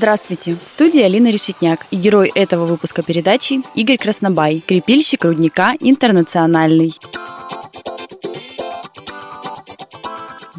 Здравствуйте! В студии Алина Решетняк и герой этого выпуска передачи Игорь Краснобай, крепильщик рудника «Интернациональный».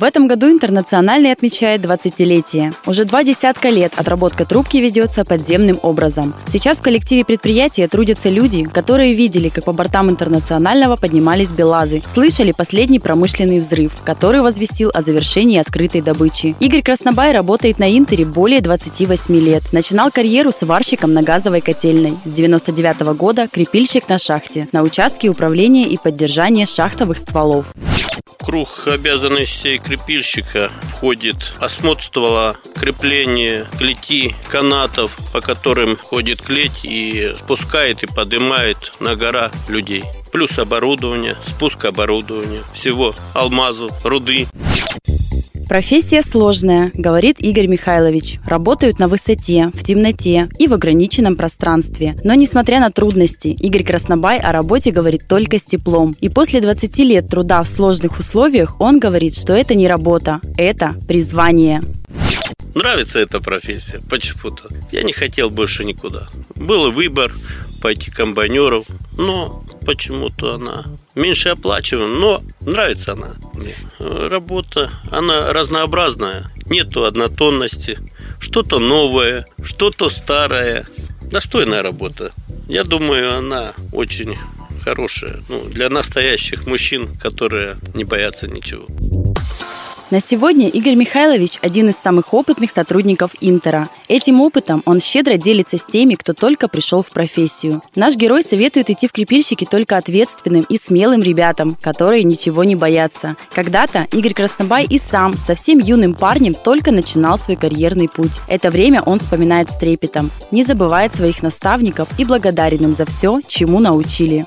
В этом году «Интернациональный» отмечает 20-летие. Уже два десятка лет отработка трубки ведется подземным образом. Сейчас в коллективе предприятия трудятся люди, которые видели, как по бортам «Интернационального» поднимались белазы, слышали последний промышленный взрыв, который возвестил о завершении открытой добычи. Игорь Краснобай работает на «Интере» более 28 лет. Начинал карьеру сварщиком на газовой котельной. С 99 -го года крепильщик на шахте, на участке управления и поддержания шахтовых стволов круг обязанностей крепильщика входит осмотр ствола, крепление клети, канатов, по которым ходит клеть и спускает и поднимает на гора людей. Плюс оборудование, спуск оборудования, всего алмазу, руды. Профессия сложная, говорит Игорь Михайлович. Работают на высоте, в темноте и в ограниченном пространстве. Но несмотря на трудности, Игорь Краснобай о работе говорит только с теплом. И после 20 лет труда в сложных условиях он говорит, что это не работа, это призвание. Нравится эта профессия, почему-то. Я не хотел больше никуда. Был выбор пойти комбайнеров, но почему-то она меньше оплачиваема, но нравится она. Работа, она разнообразная, нету однотонности, что-то новое, что-то старое. Достойная работа. Я думаю, она очень хорошая ну, для настоящих мужчин, которые не боятся ничего. На сегодня Игорь Михайлович – один из самых опытных сотрудников Интера. Этим опытом он щедро делится с теми, кто только пришел в профессию. Наш герой советует идти в крепильщики только ответственным и смелым ребятам, которые ничего не боятся. Когда-то Игорь Краснобай и сам, совсем юным парнем, только начинал свой карьерный путь. Это время он вспоминает с трепетом, не забывает своих наставников и благодарен им за все, чему научили.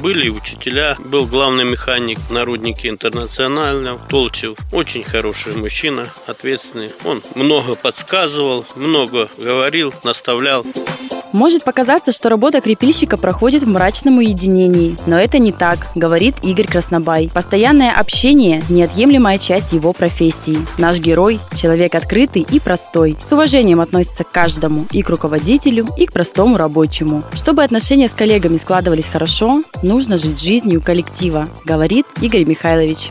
Были учителя, был главный механик на руднике интернационального, Толчев. Очень хороший мужчина, ответственный. Он много подсказывал, много говорил, наставлял. Может показаться, что работа крепильщика проходит в мрачном уединении, но это не так, говорит Игорь Краснобай. Постоянное общение – неотъемлемая часть его профессии. Наш герой – человек открытый и простой, с уважением относится к каждому, и к руководителю, и к простому рабочему. Чтобы отношения с коллегами складывались хорошо, нужно жить жизнью коллектива, говорит Игорь Михайлович.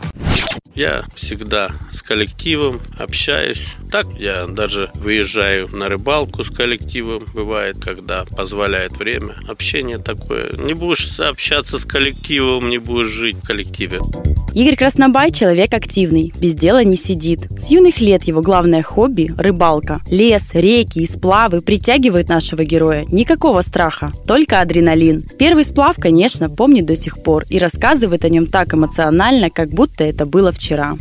Я всегда с коллективом общаюсь. Так я даже выезжаю на рыбалку с коллективом. Бывает, когда позволяет время. Общение такое. Не будешь общаться с коллективом, не будешь жить в коллективе. Игорь Краснобай – человек активный, без дела не сидит. С юных лет его главное хобби – рыбалка. Лес, реки и сплавы притягивают нашего героя. Никакого страха, только адреналин. Первый сплав, конечно, помнит до сих пор и рассказывает о нем так эмоционально, как будто это было вчера вчера.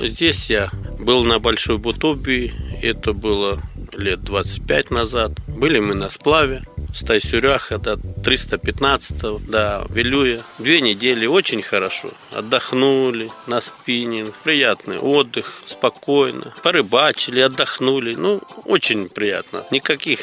Здесь я был на Большой Бутубе, это было лет 25 назад. Были мы на сплаве с Тайсюряха до 315 до Вилюя. Две недели очень хорошо. Отдохнули на спиннинг. Приятный отдых, спокойно. Порыбачили, отдохнули. Ну, очень приятно. Никаких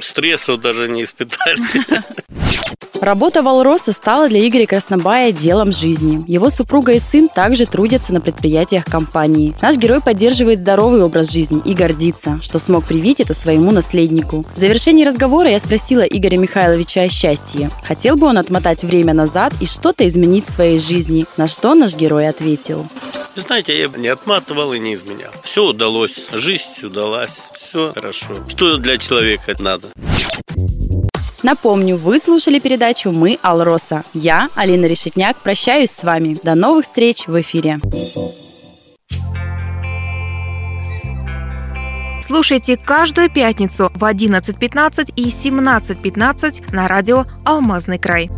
стрессов даже не испытали. Работа Валроса стала для Игоря Краснобая делом жизни. Его супруга и сын также трудятся на предприятиях компании. Наш герой поддерживает здоровый образ жизни и гордится, что смог привить это своему наследнику. В завершении разговора я спросила Игоря Михайловича о счастье. Хотел бы он отмотать время назад и что-то изменить в своей жизни, на что наш герой ответил. Знаете, я не отматывал и не изменял. Все удалось, жизнь удалась, все хорошо. Что для человека надо? Напомню, вы слушали передачу «Мы Алроса». Я, Алина Решетняк, прощаюсь с вами. До новых встреч в эфире. Слушайте каждую пятницу в 11.15 и 17.15 на радио «Алмазный край».